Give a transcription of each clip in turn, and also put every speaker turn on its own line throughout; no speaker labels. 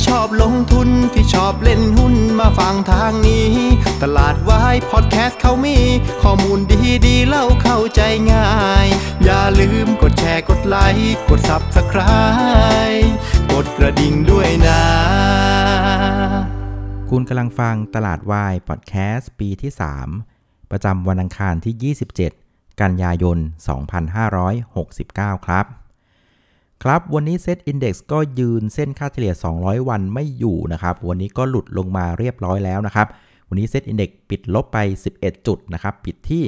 ที่ชอบลงทุนที่ชอบเล่นหุ้นมาฟังทางนี้ ตลาดวายพอดแคสต์เขามี ข้อมูลดีดีเล่าเข้าใจง่าย อย่าลืมกดแชร์กดไลค์กด Subscribe กดกระดิ่งด้วยนะ
คุณกำลังฟังตลาดวายพอดแคสต์ปีที่ 3 ประจำวันอังคารที่ 27 กันยายน 2569 ครับ ครับ วันนี้ SET Index ก็ยืนเส้นค่าเฉลี่ย 200 วันไม่อยู่นะครับ วันนี้ก็หลุดลงมาเรียบร้อยแล้วนะครับ วันนี้ SET Index ปิดลบไป 11 จุดนะครับ ปิดที่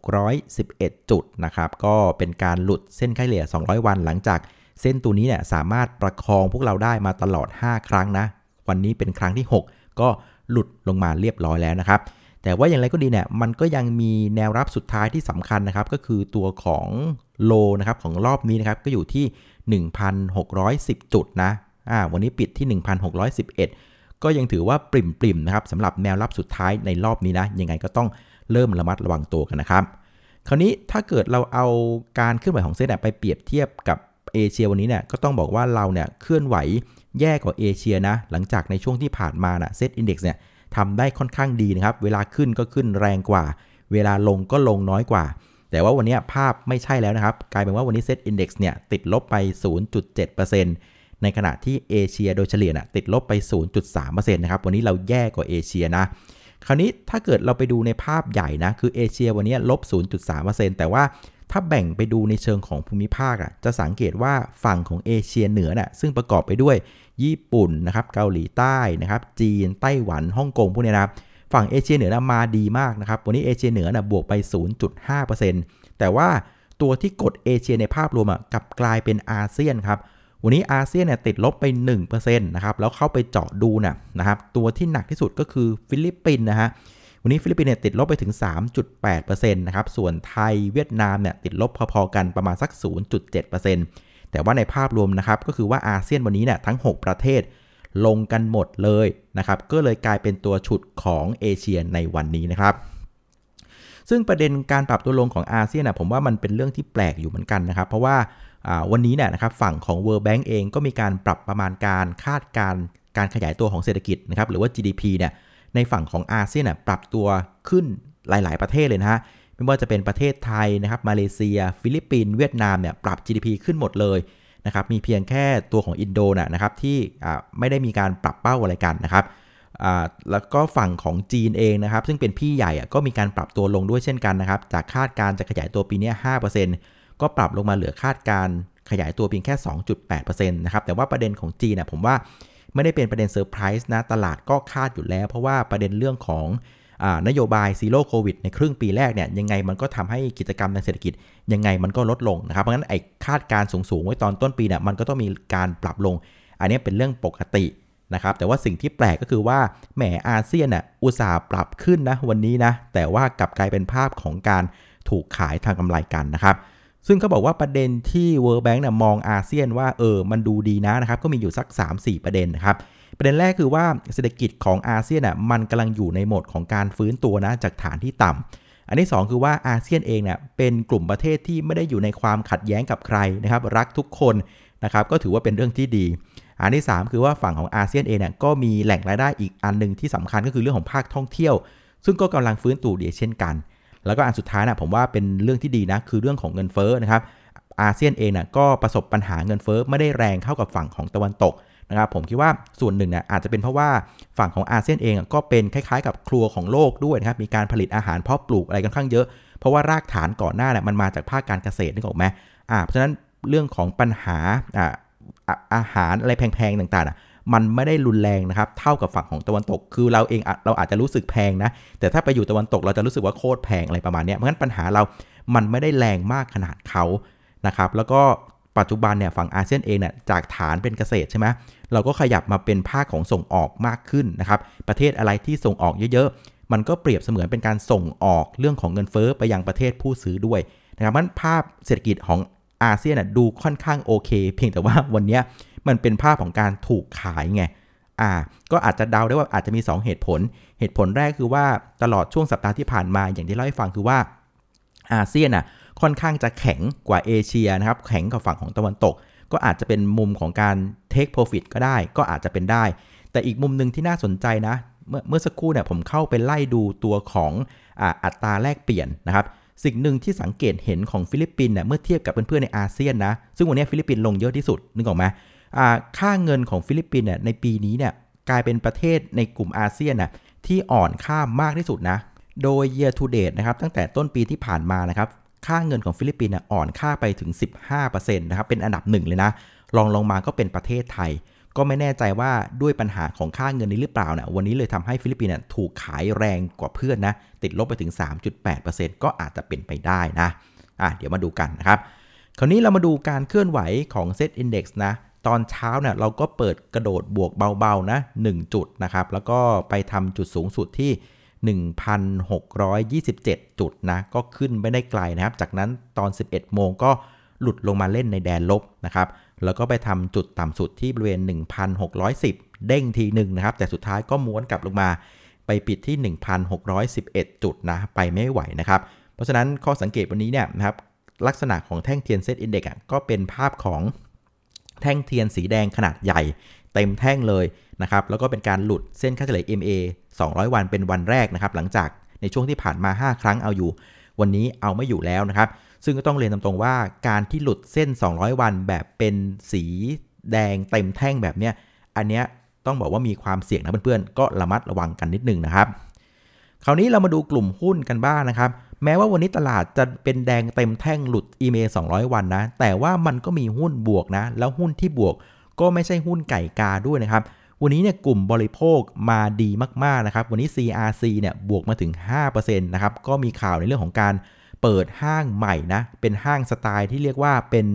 1,611 จุดนะครับ ก็เป็นการหลุดเส้นค่าเฉลี่ย 200 วันหลังจาก เส้นตัวนี้เนี่ยสามารถประคองพวกเราได้มาตลอด 5 ครั้งนะ วันนี้เป็นครั้งที่ 6 ก็หลุดลงมาเรียบร้อยแล้วนะครับ แต่ว่าอย่างไรก็ดีเนี่ยมันก็ยังมีแนวรับสุดท้ายที่สำคัญนะครับ ก็คือตัวของlow นะครับของรอบนี้นะครับก็อยู่ที่ 1,610 จุดนะอ่าวันนี้ปิดที่ 1,611 ก็ยังถือว่าปริ่มๆนะครับสำหรับแนวรับสุดท้ายในรอบนี้นะยังไงก็ต้องเริ่มระมัดระวังตัวกันนะครับ คราวนี้ถ้าเกิดเราเอาการเคลื่อนไหวของเซตไปเปรียบเทียบกับเอเชียวันนี้เนี่ยก็ต้องบอกว่าเราเนี่ยเคลื่อนไหวแย่กว่าเอเชียนะหลังจากในช่วงที่ผ่านมานะเซตอินดี x เนี่ย ทำได้ค่อนข้างดีนะครับ เวลาขึ้นก็ขึ้นแรงกว่า เวลาลงก็ลงน้อยกว่า แต่ว่าวันนี้ภาพไม่ใช่แล้วนะครับ กลายเป็นว่าวันนี้เซตอินดี x เนี่ยติดลบไป 0.7%ในขณะที่เอเชียโดยเฉลี่ยนะติดลบไป 0.3%นะครับ วันนี้เราแย่กว่าเอเชียนะ คราวนี้ถ้าเกิดเราไปดูในภาพใหญ่นะ คือเอเชียวันนี้ลบ 0.3%แต่ว่าถ้าแบ่งไปดูในเชิงของภูมิภาคอะ จะสังเกตว่าฝั่งของเอเชียเหนือน่ะ ซึ่งประกอบไปด้วย ญี่ปุ่นนะครับเกาหลีใต้นะครับจีนไต้หวันฮ่องกงพวกนี้นะครับฝั่งเอเชียเหนือนะมาดีมากนะครับวันนี้เอเชียเหนือนะบวกไป 0.5%แต่ว่าตัวที่กดเอเชียในภาพรวมอะกลับกลายเป็นอาเซียนครับวันนี้อาเซียนเนี่ยติดลบไป1%นะครับแล้วเข้าไปเจาะดูนะนะครับตัวที่หนักที่สุดก็คือฟิลิปปินส์นะฮะวันนี้ฟิลิปปินส์เนี่ยติดลบไปถึง 3.8%นะครับส่วนไทยเวียดนามเนี่ยติดลบพอๆกันประมาณสัก 0.7% แต่ว่าในภาพรวมนะครับก็คือว่าอาเซียนวันนี้เนี่ยทั้ง 6 ประเทศลงกันหมดเลยนะครับก็เลยกลายเป็นตัวฉุดของเอเชียในวันนี้นะครับ ซึ่งประเด็นการปรับตัวลงของอาเซียนนะผมว่ามันเป็นเรื่องที่แปลกอยู่เหมือนกันนะครับ เพราะว่าวันนี้เนี่ยนะครับฝั่งของ World Bank เองก็มีการปรับประมาณการคาดการการขยายตัวของเศรษฐกิจนะครับหรือว่า GDP เนี่ยในฝั่งของอาเซียนน่ปรับตัวขึ้นหลาย ๆ ประเทศเลยนะฮะ ไม่ว่าจะเป็นประเทศไทยนะครับมาเลเซีย ฟิลิปปินส์เวียดนามเนี่ยปรับ GDP ขึ้นหมดเลยนะครับมีเพียงแค่ตัวของอินโดนะนะครับที่ไม่ได้มีการปรับเป้าอะไรกันนะครับแล้วก็ฝั่งของจีนเองนะครับ ซึ่งเป็นพี่ใหญ่ก็มีการปรับตัวลงด้วยเช่นกันนะครับ จากคาดการจะขยายตัวปีนี้ 5%ก็ปรับลงมาเหลือคาดการขยายตัวเพียงแค่ 2.8%นะครับ แต่ว่าประเด็นของจีนนะผมว่าไม่ได้เป็นประเด็นเซอร์ไพรส์นะ ตลาดก็คาดอยู่แล้ว เพราะว่าประเด็นเรื่องของ นโยบาย Zero COVID ในครึ่งปีแรกเนี่ยยังไงมันก็ทำให้กิจกรรมทางเศรษฐกิจยังไงมันก็ลดลงนะครับ เพราะงั้นไอ้คาดการสูงๆไว้ตอนต้นปีเนี่ยมันก็ต้องมีการปรับลง อันนี้เป็นเรื่องปกตินะครับแต่ว่าสิ่งที่แปลกก็คือว่าแหมอาเซียนน่ะอุตสาห์ปรับขึ้นนะวันนี้นะแต่ว่ากลับกลายเป็นภาพของการถูกขายทางกำไรกันนะครับซึ่งเขาบอกว่าประเด็นที่ World Bank นะมองอาเซียนว่าเออมันดูดีนะนะครับก็มีอยู่สัก 3-4 ประเด็นนะครับ ประเด็นแรกคือว่าเศรษฐกิจของอาเซียนอะมันกำลังอยู่ในโหมดของการฟื้นตัวนะจากฐานที่ต่ำอันที่ 2 คือว่าอาเซียนเองเนี่ยเป็นกลุ่มประเทศที่ไม่ได้อยู่ในความขัดแย้งกับใครนะครับรักทุกคนนะครับก็ถือว่าเป็นเรื่องที่ดีอันที่ 3 คือว่าฝั่งของอาเซียนเองเนี่ยก็มีแหล่งรายได้อีกอันหนึ่งที่สำคัญก็คือเรื่องของภาคท่องเที่ยว ซึ่งก็กำลังฟื้นตัวดีเช่นกัน แล้วก็อันสุดท้ายนะผมว่าเป็นเรื่องที่ดีนะคือเรื่องของเงินเฟ้อนะครับอาเซียนเองนะก็ประสบปัญหาเงินเฟ้อไม่ได้แรงเท่ากับฝั่งของตะวันตก นะครับผมคิดว่าส่วนหนึ่งเนี่ยอาจจะเป็นเพราะว่าฝั่งของอาเซียนเองก็เป็นคล้ายๆ กับครัวของโลกด้วยนะครับมีการผลิตอาหารเพาะปลูกอะไรกันข้างเยอะ เพราะว่ารากฐานก่อนหน้าเนี่ยมันมาจากภาคการเกษตรนึกออกไหมอ่าเพราะฉะนั้นเรื่องของปัญหาอ่าอาหารอะไรแพงๆต่างๆมันไม่ได้รุนแรงนะครับ เท่ากับฝั่งของตะวันตก คือเราเองเราอาจจะรู้สึกแพงนะ แต่ถ้าไปอยู่ตะวันตกเราจะรู้สึกว่าโคตรแพงอะไรประมาณนี้เพราะฉะนั้นปัญหาเรามันไม่ได้แรงมากขนาดเขานะครับ แล้วก็ ปัจจุบันเนี่ยฝั่งอาเซียนเองเนี่ยจากฐานเป็นเกษตรใช่ไหมเราก็ขยับมาเป็นภาคของส่งออกมากขึ้นนะครับ ประเทศอะไรที่ส่งออกเยอะๆ มันก็เปรียบเสมือนเป็นการส่งออกเรื่องของเงินเฟ้อไปยังประเทศผู้ซื้อด้วยนะครับมันภาพเศรษฐกิจของอาเซียนดูค่อนข้างโอเค เพียงแต่ว่าวันนี้มันเป็นภาพของการถูกขายไงอ่าก็อาจจะเดาได้ว่าอาจจะมี 2 เหตุผล เหตุผลแรกคือว่าตลอดช่วงสัปดาห์ที่ผ่านมาอย่างที่เล่าให้ฟังคือว่าอาเซียนอะ ค่อนข้างจะแข็งกว่าเอเชียนะครับ แข็งกว่าฝั่งของตะวันตก ก็อาจจะเป็นมุมของการ take profit ก็ได้ ก็อาจจะเป็นได้ แต่อีกมุมหนึ่งที่น่าสนใจนะ เมื่อเมื่อสักครู่เนี่ยผมเข้าไปไล่ดูตัวของออัตราแลกเปลี่ยนนะครับสิ่งหนึ่งที่สังเกตเห็นของฟิลิปปินส์เนี่ยเมื่อเทียบกับเพื่อนๆในอาเซียนนะ ซึ่งวันนี้ฟิลิปปินส์ลงเยอะที่สุดนึกออกไหมอ่าค่าเงินของฟิลิปปินส์เนี่ยในปีนี้เนี่ยกลายเป็นประเทศในกลุ่มอาเซียนน่ะที่อ่อนค่ามากที่สุดนะ โดย year to date นะครับตั้งแต่ต้นปีที่ผ่านมานะครับ ค่าเงินของฟิลิปปินส์อ่อนค่าไปถึง 15%นะครับเป็นอันดับหนึ่งเลยนะรองลงมาก็เป็นประเทศไทย ก็ไม่แน่ใจว่าด้วยปัญหาของค่าเงินนี้หรือเปล่านะวันนี้เลยทำให้ฟิลิปปินส์ถูกขายแรงกว่าเพื่อนนะติดลบไปถึง 3.8%ก็อาจจะเป็นไปได้นะอะเดี๋ยวมาดูกันนะครับคราวนี้เรามาดูการเคลื่อนไหวของ SET Index นะตอนเช้าเนี่ยเราก็เปิดกระโดดบวกเบาๆนะ1จุดนะครับแล้วก็ไปทำจุดสูงสุดที่ 1,627 จุดนะ ก็ขึ้นไม่ได้ไกลนะครับ จากนั้นตอน 11 โมงก็หลุดลงมาเล่นในแดนลบนะครับ แล้วก็ไปทำจุดต่ำสุดที่บริเวณ 1,610 เด้งทีหนึ่งนะครับ แต่สุดท้ายก็ม้วนกลับลงมาไปปิดที่ 1,611 จุดนะ ไปไม่ไหวนะครับ เพราะฉะนั้นข้อสังเกตวันนี้เนี่ยนะครับ ลักษณะของแท่งเทียนเซตอินเด็กก็เป็นภาพของแท่งเทียนสีแดงขนาดใหญ่ เต็มแท่งเลยนะครับแล้วก็เป็นการหลุดเส้นค่าเฉลี่ย MA 200 วันเป็นวันแรกนะครับหลังจากในช่วงที่ผ่านมา 5 ครั้งเอาอยู่ วันนี้เอาไม่อยู่แล้วนะครับ ซึ่งก็ต้องเรียนตรงๆว่าการที่หลุดเส้น 200 วันแบบเป็นสีแดงเต็มแท่งแบบเนี้ยอันเนี้ยต้องบอกว่ามีความเสี่ยงนะเพื่อนๆ ก็ระมัดระวังกันนิดนึงนะครับ คราวนี้เรามาดูกลุ่มหุ้นกันบ้างนะครับ แม้ว่าวันนี้ตลาดจะเป็นแดงเต็มแท่งหลุด EMA 200 วันนะ แต่ว่ามันก็มีหุ้นบวกนะ แล้วหุ้นที่บวก ก็ไม่ใช่หุ้นไก่กาด้วยนะครับ วันนี้เนี่ยกลุ่มบริโภคมาดีมากๆนะครับ วันนี้ CRC เนี่ยบวกมาถึง5%นะครับ ก็มีข่าวในเรื่องของการเปิดห้างใหม่นะ เป็นห้างสไตล์ที่เรียกว่าเป็น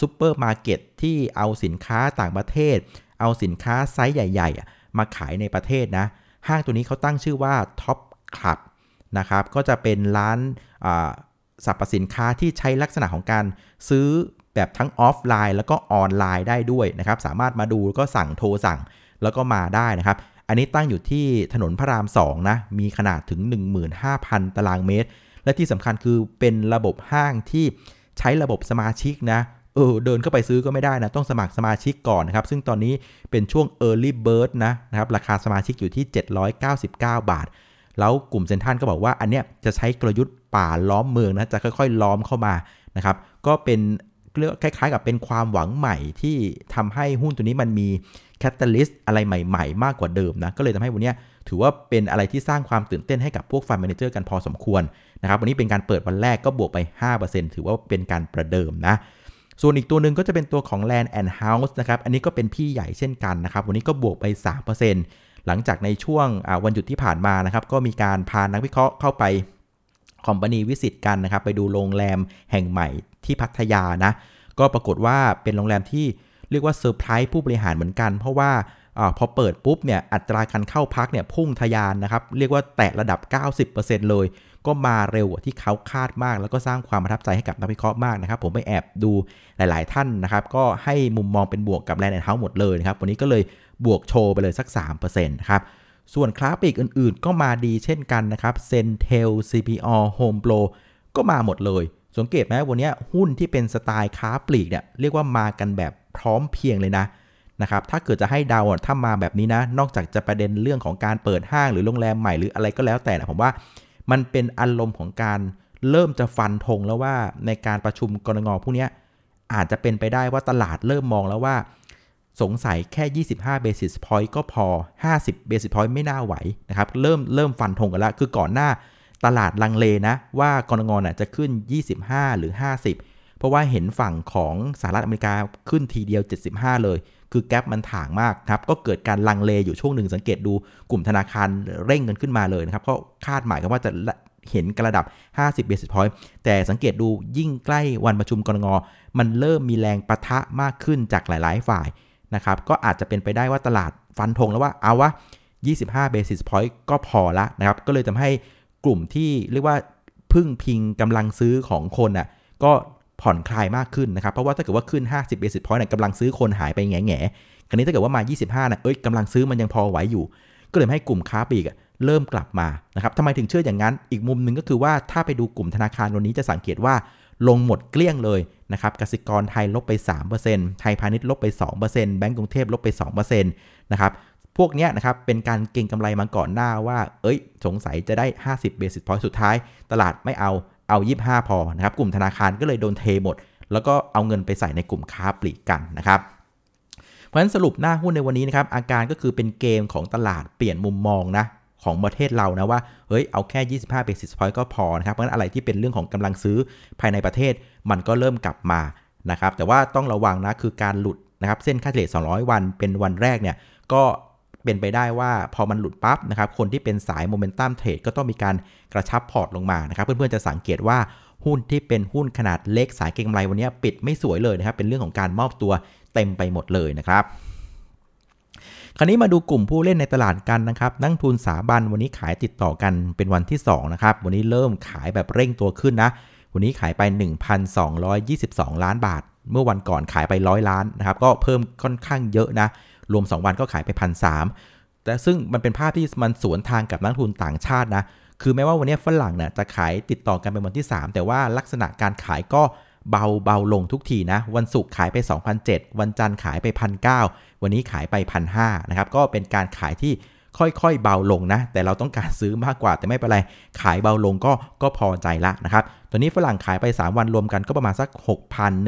ซูเปอร์มาร์เก็ตที่เอาสินค้าต่างประเทศ เอาสินค้าไซส์ใหญ่ ๆ มาขายในประเทศนะ ห้างตัวนี้เขาตั้งชื่อว่า Top Club นะครับ ก็จะเป็นร้านสรรพสินค้าที่ใช้ลักษณะของการซื้อ แบบทั้งออฟไลน์แล้วก็ออนไลน์ได้ด้วยนะครับ สามารถมาดูแล้วก็สั่งโทรสั่งแล้วก็มาได้นะครับ อันนี้ตั้งอยู่ที่ถนนพระราม 2 นะ มีขนาดถึง 15,000 ตารางเมตร และที่สำคัญคือเป็นระบบห้างที่ใช้ระบบสมาชิกนะเออเดินเข้าไปซื้อก็ไม่ได้นะ ต้องสมัครสมาชิกก่อนนะครับ ซึ่งตอนนี้เป็นช่วง Early Bird นะนะครับ ราคาสมาชิกอยู่ที่ 799 บาท แล้วกลุ่มเซ็นทรัลก็บอกว่าอันเนี้ยจะใช้กลยุทธ์ป่าล้อมเมืองนะ จะค่อยๆ ล้อมเข้ามานะครับ ก็เป็น คล้ายๆ กับเป็นความหวังใหม่ที่ทำให้หุ้นตัวนี้มันมีแคตตาลิสต์อะไรใหม่ ๆ มากกว่าเดิมนะ ก็เลยทำให้วันนี้ถือว่าเป็นอะไรที่สร้างความตื่นเต้นให้กับพวกฟัน d ม a นเจอร์กันพอสมควรนะครับ วันนี้เป็นการเปิดวันแรกก็บวกไป 5%ถือว่าเป็นการประเดิมนะ ส่วนอีกตัวหนึ่งก็จะเป็นตัวของ Land and House นะครับ อันนี้ก็เป็นพี่ใหญ่เช่นกันนะครับ วันนี้ก็บวกไป 3%หลังจากในช่วงวันหยุดที่ผ่านมานะครับ ก็มีการพานักวิเคราะห์เข้าไป company visit กันนะครับ ไปดูโรงแรมแห่งใหม่ ที่พัทยานะ ก็ปรากฏว่าเป็นโรงแรมที่เรียกว่าเซอร์ไพรส์ผู้บริหารเหมือนกัน เพราะว่าอพอเปิดปุ๊บเนี่ยอัตราการเข้าพักเนี่ยพุ่งทะยานนะครับเรียกว่าแตะระดับ 90%เลย ก็มาเร็วกว่าที่เขาคาดมาก แล้วก็สร้างความประทับใจให้กับนักวิเคราะห์มากนะครับ ผมไปแอบดูหลาย ๆ ท่านนะครับ ก็ให้มุมมองเป็นบวกกับ Land and House หมดเลยนะครับวันนี้ก็เลยบวกโชว์ไปเลยสัก 3%นะครับส่วนค้าปลีกอื่น ๆ ก็มาดีเช่นกันนะครับ CENTEL CPALL HomePro ก็มาหมดเลย สังเกตไหมวันนี้หุ้นที่เป็นสไตล์ค้าปลีกเนี่ยเรียกว่ามากันแบบพร้อมเพรียงเลยนะนะครับถ้าเกิดจะให้เดาถ้ามาแบบนี้นะ นอกจากจะประเด็นเรื่องของการเปิดห้างหรือโรงแรมใหม่หรืออะไรก็แล้วแต่นะผมว่ามันเป็นอารมณ์ของการเริ่มจะฟันธงแล้วว่าในการประชุมกรงงพวกนี้อาจจะเป็นไปได้ว่าตลาดเริ่มมองแล้วว่า สงสัยแค่ 25 basis point ก็พอ 50 basis point ไม่น่าไหวนะครับ เริ่มเริ่มฟันธงกันแล้วคือก่อนหน้า ตลาดลังเลนะว่ากรงงจะขึ้น 25 หรือ 50 เพราะว่าเห็นฝั่งของสหรัฐอเมริกาขึ้นทีเดียว 75 เลย คือแกลบมันถ่างมากครับ ก็เกิดการลังเลอยู่ช่วงหนึ่งสังเกตดูกลุ่มธนาคารเร่งกันขึ้นมาเลยนะครับก็คาดหมายกันว่าจะเห็นกระดับ 50 basis point แต่สังเกตดูยิ่งใกล้วันประชุมกรงงมันเริ่มมีแรงประทะมากขึ้นจากหลาย ๆ ฝ่ายนะครับ ก็อาจจะเป็นไปได้ว่าตลาดฟันธงแล้วว่าเอาวะ 25 basis point ก็พอละนะครับ ก็เลยทำให้ กลุ่มที่เรียกว่าพึ่งพิงกำลังซื้อของคนอะก็ผ่อนคลายมากขึ้นนะครับ เพราะว่าถ้าเกิดว่าขึ้น 50 basis point เนี่ยกำลังซื้อคนหายไปแง่แง่คราวนี้ถ้าเกิดว่ามา 25นะเอ้ยกำลังซื้อมันยังพอไหวอยู่ ก็เลยให้กลุ่มค้าปลีกเริ่มกลับมานะครับทำไมถึงเชื่ออย่างนั้น อีกมุมหนึ่งก็คือว่าถ้าไปดูกลุ่มธนาคารวันนี้จะสังเกตว่าลงหมดเกลี้ยงเลยนะครับกสิกรไทยลบไป 3%ไทยพาณิชย์ลบไป 2%แบงก์กรุงเทพลบไป 2%นะครับ พวกนี้นะครับเป็นการเก็งกำไรมาก่อนหน้าว่า เอ้ย สงสัยจะได้ 50 basis point สุดท้าย ตลาดไม่เอาเอา 25 พอนะครับกลุ่มธนาคารก็เลยโดนเทหมด แล้วก็เอาเงินไปใส่ในกลุ่มค้าปลีกกันนะครับเพราะฉะนั้นสรุปหน้าหุ้นในวันนี้นะครับอาการก็คือเป็นเกมของตลาดเปลี่ยนมุมมองนะของประเทศเรานะว่า เฮ้ย เอาแค่ 25 basis point ก็พอนะครับ เพราะฉะนั้นอะไรที่เป็นเรื่องของกำลังซื้อภายในประเทศมันก็เริ่มกลับมานะครับ แต่ว่าต้องระวังนะ คือการหลุดนะครับ เส้นค่าเฉลี่ย200 วันเป็นวันแรกเนี่ย ก็ เป็นไปได้ว่าพอมันหลุดปั๊บนะครับคนที่เป็นสายโมเมนตัมเทรดก็ต้องมีการกระชับพอร์ตลงมานะครับเพื่อนๆจะสังเกตว่าหุ้นที่เป็นหุ้นขนาดเล็กสายเก็งกำไรวันนี้ปิดไม่สวยเลยนะครับเป็นเรื่องของการมอบตัวเต็มไปหมดเลยนะครับคราวนี้มาดูกลุ่มผู้เล่นในตลาดกันนะครับนักทุนสาบันวันนี้ขายติดต่อกันเป็นวันที่2นะครับวันนี้เริ่มขายแบบเร่งตัวขึ้นนะวันนี้ขายไป 1,222 ล้านบาท เมื่อวันก่อนขายไป 100 ล้านนะครับก็เพิ่มค่อนข้างเยอะนะ รวม 2 วันก็ขายไปพันสแต่ซึ่งมันเป็นภาพที่มันสวนทางกับนักทุนต่างชาตินะ คือแม้ว่าวันนี้ฝรั่งนี่ยจะขายติดต่อกันเป็นวันที่ 3 แต่ว่าลักษณะการขายก็เบาเบาลงทุกทีนะ วันศุกร์ขายไป 2,007 วันจันทร์ขายไป 1,009 วันนี้ขายไป 1,005นะครับ ก็เป็นการขายที่ค่อยๆ เบาลงนะ แต่เราต้องการซื้อมากกว่า แต่ไม่เป็นไร ขายเบาลงก็ก็พอใจละนะครับตัวนี้ฝรั่งขายไป 3 วันรวมกันก็ประมาณสัก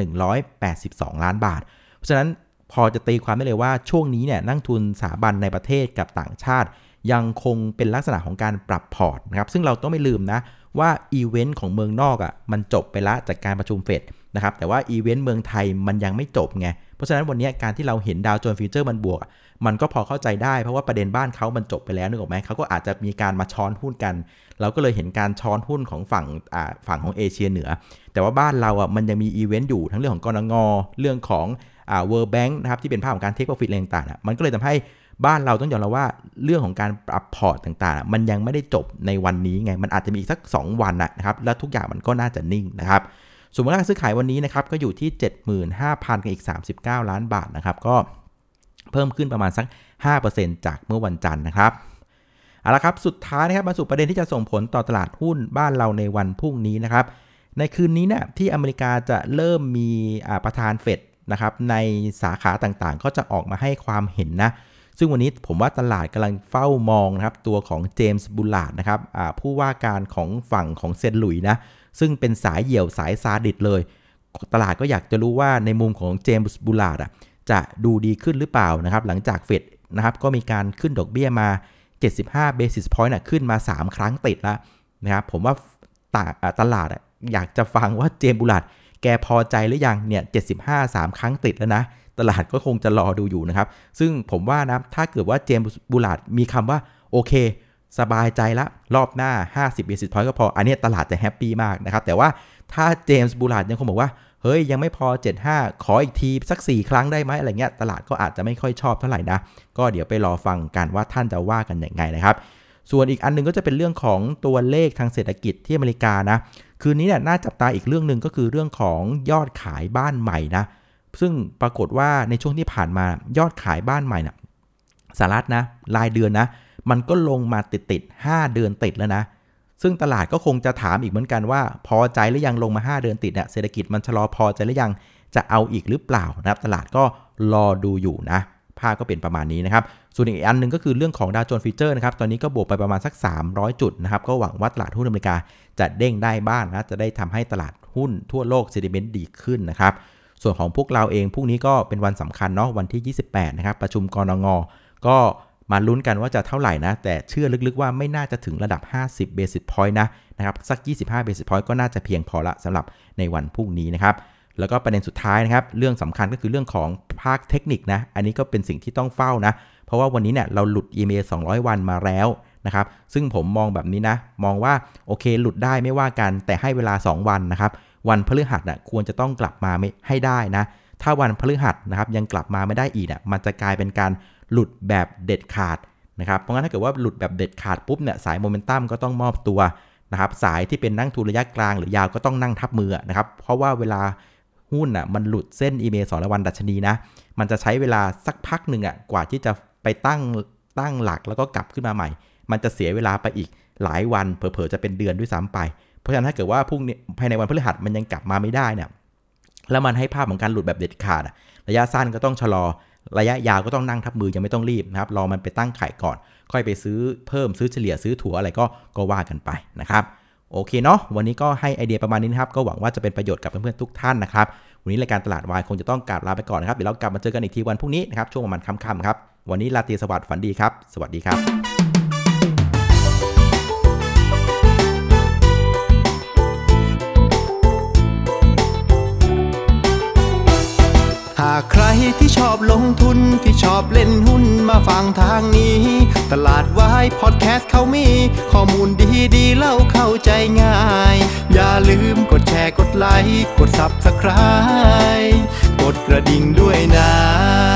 6,182 ล้านบาท เพราะฉะนั้น พอจะตีความได้เลยว่าช่วงนี้เนี่ยนักลงทุนสถาบันในประเทศกับต่างชาติ ยังคงเป็นลักษณะของการปรับพอร์ตนะครับซึ่งเราต้องไม่ลืมนะว่าอีเวนต์ของเมืองนอกอะ่ะมันจบไปละจากการประชุมเฟดนะครับแต่ว่าอีเวนต์เมืองไทยมันยังไม่จบไง เพราะฉะนั้นวันนี้การที่เราเห็นดาวโจนส์ future มันบวก มันก็พอเข้าใจได้เพราะว่าประเด็นบ้านเขามันจบไปแล้วนึกออกไหมเขาก็อาจจะมีการมาช้อนหุ้นกัน เราก็เลยเห็นการช้อนหุ้นของฝั่งฝั่งของเอเชียเหนือ แต่ว่าบ้านเราอะมันยังมีอีเวนต์อยู่ทั้งเรื่องของกนงเรื่องของ World Bank นะครับที่เป็นภาพของการ take profit อะไรต่างๆมันก็เลยทำให้บ้านเราต้องยอมรับว่าเรื่องของการปรับพอร์ตต่างๆ มันยังไม่ได้จบในวันนี้ไง มันอาจจะมีอีกสัก 2 วันนะครับแล้วทุกอย่างมันก็น่าจะนิ่งนะครับส่วนมูลค่าซื้อขายวันนี้นะครับก็อยู่ที่ 75,000กับอีก 39 ล้านบาทนะครับก็เพิ่มขึ้นประมาณสัก 5%จากเมื่อวันจันทร์นะครับเอาละครับสุดท้ายนะครับมาสู่ประเด็นที่จะส่งผลต่อตลาดหุ้นบ้านเราในวันพรุ่งนี้นะครับในคืนนี้เนี่ยที่อเมริกาจะเริ่มมีประธานเฟด นะครับในสาขาต่างๆ ก็จะออกมาให้ความเห็นนะ ซึ่งวันนี้ผมว่าตลาดกำลังเฝ้ามองนะครับตัวของเจมส์บูลาดนะครับผู้ว่าการของฝั่งของเซนหลุยนะ ซึ่งเป็นสายเหี่ยวสายซาดิสเลย ตลาดก็อยากจะรู้ว่าในมุมของเจมส์บูลาดจะดูดีขึ้นหรือเปล่านะครับ หลังจากเฟดนะครับก็มีการขึ้นดอกเบี้ยมา 75 basis point นะขึ้นมา 3 ครั้งติดแล้วนะครับผมว่าตลาดอยากจะฟังว่าเจมส์บูลาด แกพอใจหรือยังเนี่ย 75 3 ครั้งติดแล้วนะ ตลาดก็คงจะรอดูอยู่นะครับ ซึ่งผมว่านะ ถ้าเกิดว่าเจมส์บูลาดมีคำว่า โอเค สบายใจละรอบหน้า 50 basis point ก็พอ อันนี้ตลาดจะแฮปปี้มากนะครับ แต่ว่าถ้าเจมส์บูลาดยังคงบอกว่า เฮ้ย ยังไม่พอ 75 ขออีกทีสัก 4 ครั้งได้ไหมอะไรเงี้ย ตลาดก็อาจจะไม่ค่อยชอบเท่าไหร่นะ ก็เดี๋ยวไปรอฟังกันว่าท่านจะว่ากันอย่างไงนะครับ ส่วนอีกอันนึงก็จะเป็นเรื่องของตัวเลขทางเศรษฐกิจที่อเมริกานะ คืนนี้เนี่ยน่าจับตาอีกเรื่องหนึ่งก็คือเรื่องของยอดขายบ้านใหม่นะ ซึ่งปรากฏว่าในช่วงที่ผ่านมายอดขายบ้านใหม่นะสหรัฐนะรายเดือนนะ มันก็ลงมาติดติด5เดือนติดแล้วนะ ซึ่งตลาดก็คงจะถามอีกเหมือนกันว่า พอใจหรือยังลงมา 5 เดือนติดเนี่ยเศรษฐกิจมันชะลอพอใจหรือยังจะเอาอีกหรือเปล่านะครับตลาดก็รอดูอยู่นะ ภาพก็เป็นประมาณนี้นะครับ ส่วนอีกอันนึงก็คือเรื่องของดาวโจนส์ฟิเจอร์นะครับ ตอนนี้ก็บวกไปประมาณสัก 300 จุดนะครับ ก็หวังว่าตลาดหุ้นอเมริกาจะเด้งได้บ้างนะ จะได้ทำให้ตลาดหุ้นทั่วโลกเซติเมนต์ดีขึ้นนะครับ ส่วนของพวกเราเองพรุ่งนี้ก็เป็นวันสำคัญเนาะ วันที่ 28 นะครับ ประชุมกรงงก็มาลุ้นกันว่าจะเท่าไหร่นะ แต่เชื่อลึกๆว่าไม่น่าจะถึงระดับ 50 basis point นะนะครับ สัก 25 basis point ก็น่าจะเพียงพอละสำหรับในวันพรุ่งนี้นะครับ แล้วก็ประเด็นสุดท้ายนะครับ เรื่องสำคัญก็คือเรื่องของภาคเทคนิคนะ อันนี้ก็เป็นสิ่งที่ต้องเฝ้านะ เพราะว่าวันนี้เนี่ยเราหลุด EMA 200 วันมาแล้วนะครับ ซึ่งผมมองแบบนี้นะ มองว่าโอเคหลุดได้ไม่ว่ากัน แต่ให้เวลา 2 วันนะครับ วันพฤหัสน่ะควรจะต้องกลับมาไม่ให้ได้นะ ถ้าวันพฤหัสนะครับยังกลับมาไม่ได้อีกอะ มันจะกลายเป็นการหลุดแบบเด็ดขาดนะครับ เพราะงั้นถ้าเกิดว่าหลุดแบบเด็ดขาดปุ๊บเนี่ยสายโมเมนตัมก็ต้องมอบตัวนะครับ สายที่เป็นนั่งทุนระยะกลางหรือยาวก็ต้องนั่งทับมือนะครับ เพราะว่าเวลา หุ้นอะมันหลุดเส้นอีเมลสองวันดัชนีนะ มันจะใช้เวลาสักพักหนึ่งอะกว่าที่จะไปตั้งตั้งหลักแล้วก็กลับขึ้นมาใหม่ มันจะเสียเวลาไปอีกหลายวันเผลอๆจะเป็นเดือนด้วยซ้ำไป เพราะฉะนั้นถ้าเกิดว่าพรุ่งนี้ภายในวันพฤหัสมันยังกลับมาไม่ได้เนี่ยแล้วมันให้ภาพของการหลุดแบบเด็ดขาดระยะสั้นก็ต้องชะลอ ระยะยาวก็ต้องนั่งทับมือยังไม่ต้องรีบนะครับรอมันไปตั้งไข่ก่อน ค่อยไปซื้อเพิ่มซื้อเฉลี่ยซื้อถั่วอะไรก็ก็ว่ากันไปนะครับ โอเคเนาะวันนี้ก็ให้ไอเดียประมาณนี้นะครับ ก็หวังว่าจะเป็นประโยชน์กับเพื่อนๆทุกท่านนะครับ วันนี้รายการตลาดวายคงจะต้องกราบลาไปก่อนนะครับเดี๋ยวเรากลับมาเจอกันอีกทีวันพรุ่งนี้นะครับช่วงประมาณค่ำๆครับวันนี้ลาตรีสวัสดิ์ฝันดีครับ สวัสดีครับ
หากใครที่ชอบลงทุนที่ชอบเล่นหุ้นมาฟังทางนี้ ตลาดวายพอดแคสต์ เขามี ข้อมูลดีดีเล่าเข้าใจง่าย อย่าลืมกดแชร์กดไลค์กด Subscribe กดกระดิ่งด้วยนะ